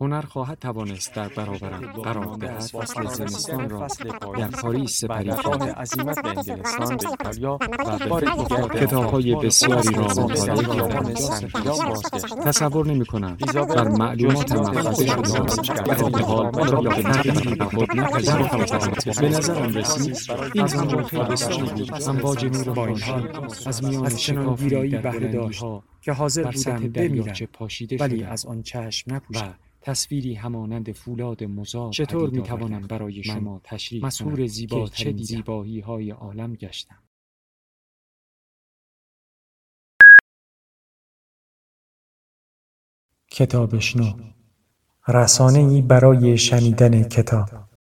هنر خواهد توانست در برابرم قرار دهد. فصل زمستان را در پاریس سپری کنم عزیمت به انگلستان به ایتالیا و به بار دیگر کتاب‌های بسیاری را مطالعه کردم. بازگشتم. تصور نمی کنم بر مفاده از شده آن در حال آن را به تغییری به خود نپذیرفتم به نظرم رسید این همان خیلی بسیاری بود. امواج نور با این خورشید حال از میان ویرایی در بلندی‌ها که حاضر بودم بمیرم. ولی از آن چشم نپوشم تصویری همانند فولاد مزار چطور می‌توانم آوردم برای شما تشریح زیباترین که چه؟ زیبایی های عالم گشتم. کتابشنو رسانه ای برای شنیدن کتاب.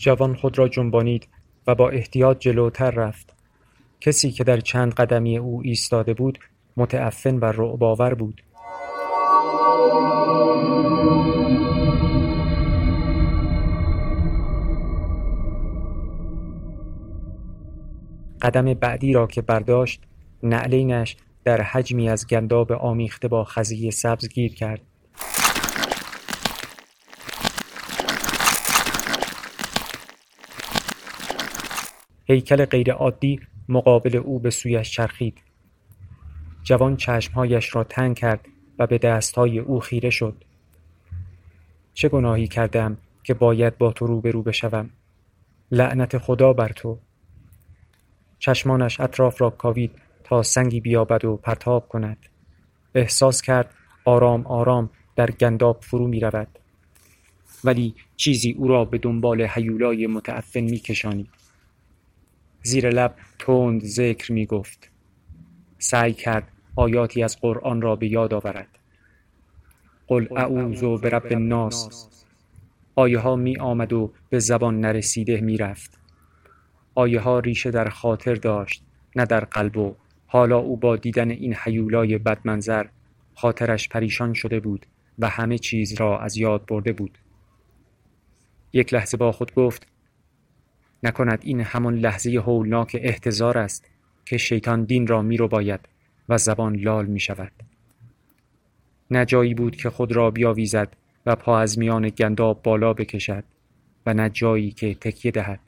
جوان خود را جنبانید و با احتیاط جلوتر رفت. کسی که در چند قدمی او ایستاده بود متعفن و رعبآور بود. قدم بعدی را که برداشت نعلینش در حجمی از گنداب آمیخته با خزی سبز گیر کرد. هیکل غیرعادی مقابل او به سویش چرخید. جوان چشمهایش را تنگ کرد و به دستهای او خیره شد. چه گناهی کردم که باید با تو روبرو بشوم. لعنت خدا بر تو. چشمانش اطراف را کاوید تا سنگی بیابد و پرتاب کند. احساس کرد آرام آرام در گنداب فرو می رود. ولی چیزی او را به دنبال هیولای متعفن می کشانید. زیر لب تند ذکر می گفت سعی کرد آیاتی از قرآن را به یاد آورد. قل اعوذ برب الناس. آیه ها می آمد و به زبان نرسیده می رفت آیه ها ریشه در خاطر داشت نه در قلب و. حالا او با دیدن این حیولای بدمنظر خاطرش پریشان شده بود و همه چیز را از یاد برده بود. یک لحظه با خود گفت نکند این همان لحظه هولناک احتضار است که شیطان دین را می باید و زبان لال می شود نه جایی بود که خود را بیاویزد و پا از میان گنداب بالا بکشد و نه که تکیه دهد.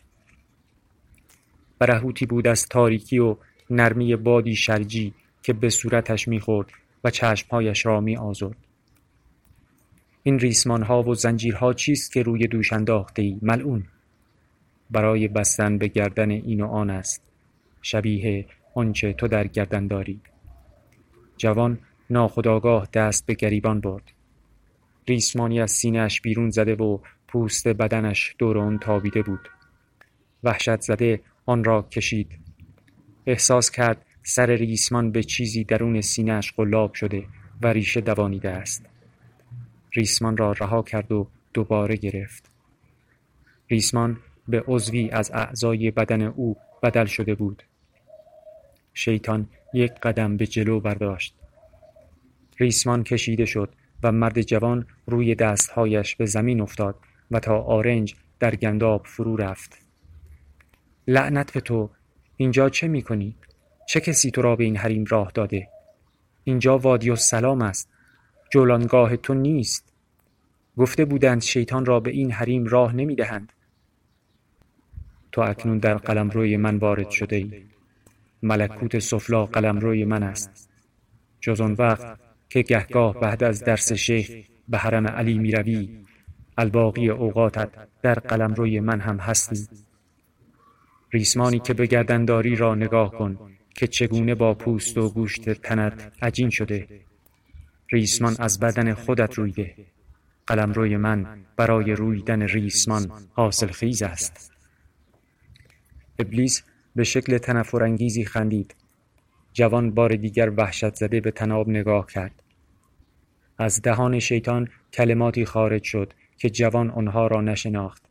برهوتی بود از تاریکی و نرمی بادی شرجی که به صورتش می‌خورد و چشمهایش را می آزرد. این ریسمانها و زنجیرها چیست که روی دوش انداخته ای ملعون. برای بستن به گردن این و آن است. شبیه آنچه تو در گردن داری. جوان ناخودآگاه دست به گریبان برد. ریسمانی از سینهاش بیرون زده و پوست بدنش دور آن تابیده بود. وحشت زده آن را کشید. احساس کرد سر ریسمان به چیزی درون سینهاش قلاب شده و ریشه دوانیده است. ریسمان را رها کرد و دوباره گرفت. ریسمان به عضوی از اعضای بدن او بدل شده بود. شیطان یک قدم به جلو برداشت. ریسمان کشیده شد و مرد جوان روی دستهایش به زمین افتاد و تا آرنج در گنداب فرو رفت. لعنت به تو! اینجا چه می کنی؟ چه کسی تو را به این حریم راه داده؟ اینجا وادی السلام است. جولانگاه تو نیست. گفته بودند شیطان را به این حریم راه نمی دهند تو اکنون در قلمروی من وارد شده ای. ملکوت سفلا قلمروی من است. جز آن وقت که گهگاه بعد از درس شیخ به حرم علی می روی الباقی اوقاتت در قلمروی من هم هستی. ریسمانی که به گردنداری را نگاه کن که چگونه با پوست و گوشت تنت عجین شده. ریسمان از بدن خودت رویده قلمروی من برای رویدن ریسمان حاصل خیز است. ابلیس به شکل تنفرانگیزی خندید. جوان بار دیگر وحشت زده به تناب نگاه کرد. از دهان شیطان کلماتی خارج شد که جوان آنها را نشناخت.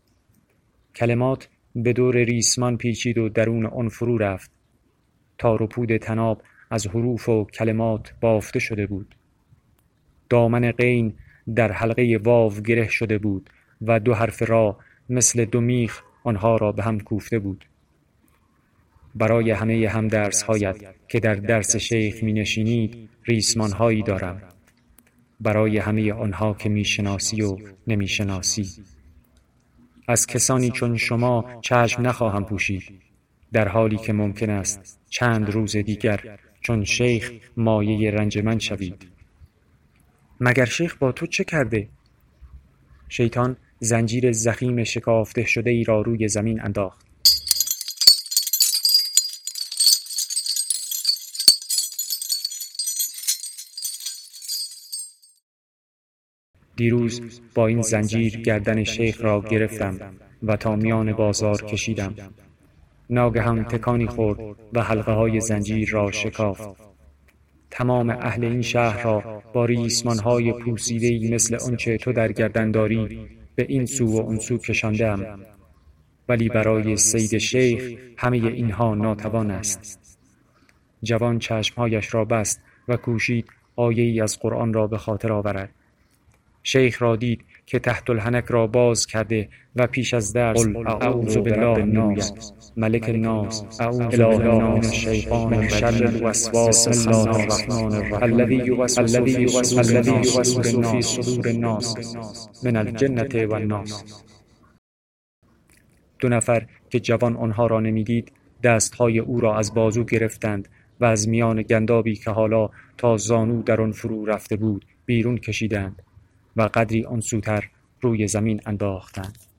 کلمات به دور ریسمان پیچید و درون آن فرو رفت. تار و پود تناب از حروف و کلمات بافته شده بود. دامن غین در حلقه واو گره شده بود و دو حرف را مثل دو میخ آنها را به هم کوفته بود. برای همه هم درس هایت که در درس شیخ می نشینید ریسمان هایی دارم. برای همه آنها که می شناسی و نمی شناسی از کسانی چون شما چشم نخواهم پوشید. در حالی که ممکن است چند روز دیگر چون شیخ مایه رنج من شوید. مگر شیخ با تو چه کرده؟ شیطان زنجیر زخیم شکافته شده ای را روی زمین انداخت. دیروز با این زنجیر گردن شیخ را گرفتم و تا میان بازار کشیدم. ناگهان تکانی خورد و حلقه های زنجیر را شکافت. تمام اهل این شهر را با ریسمان های پوسیده مثل آنچه تو در گردن داری به این سو و اون سو کشاندم ولی برای سید شیخ همه اینها ناتوان است. جوان چشمهایش را بست و کوشید آیه ای از قرآن را به خاطر آورد. شیخ را دید که تحت الحنک را باز کرده و پیش از درس اعوذ بالله الناس. ملک الناس اعوذ بالله من الشیطان شر الوسواس الرحمن الذی یوسوس فی صدور الناس. من الجنة والناس. دو نفر که جوان آنها را نمی‌دید دستهای او را از بازو گرفتند و از میان گندابی که حالا تا زانو در آن فرو رفته بود بیرون کشیدند. و قدری آن سوتر روی زمین انداختند.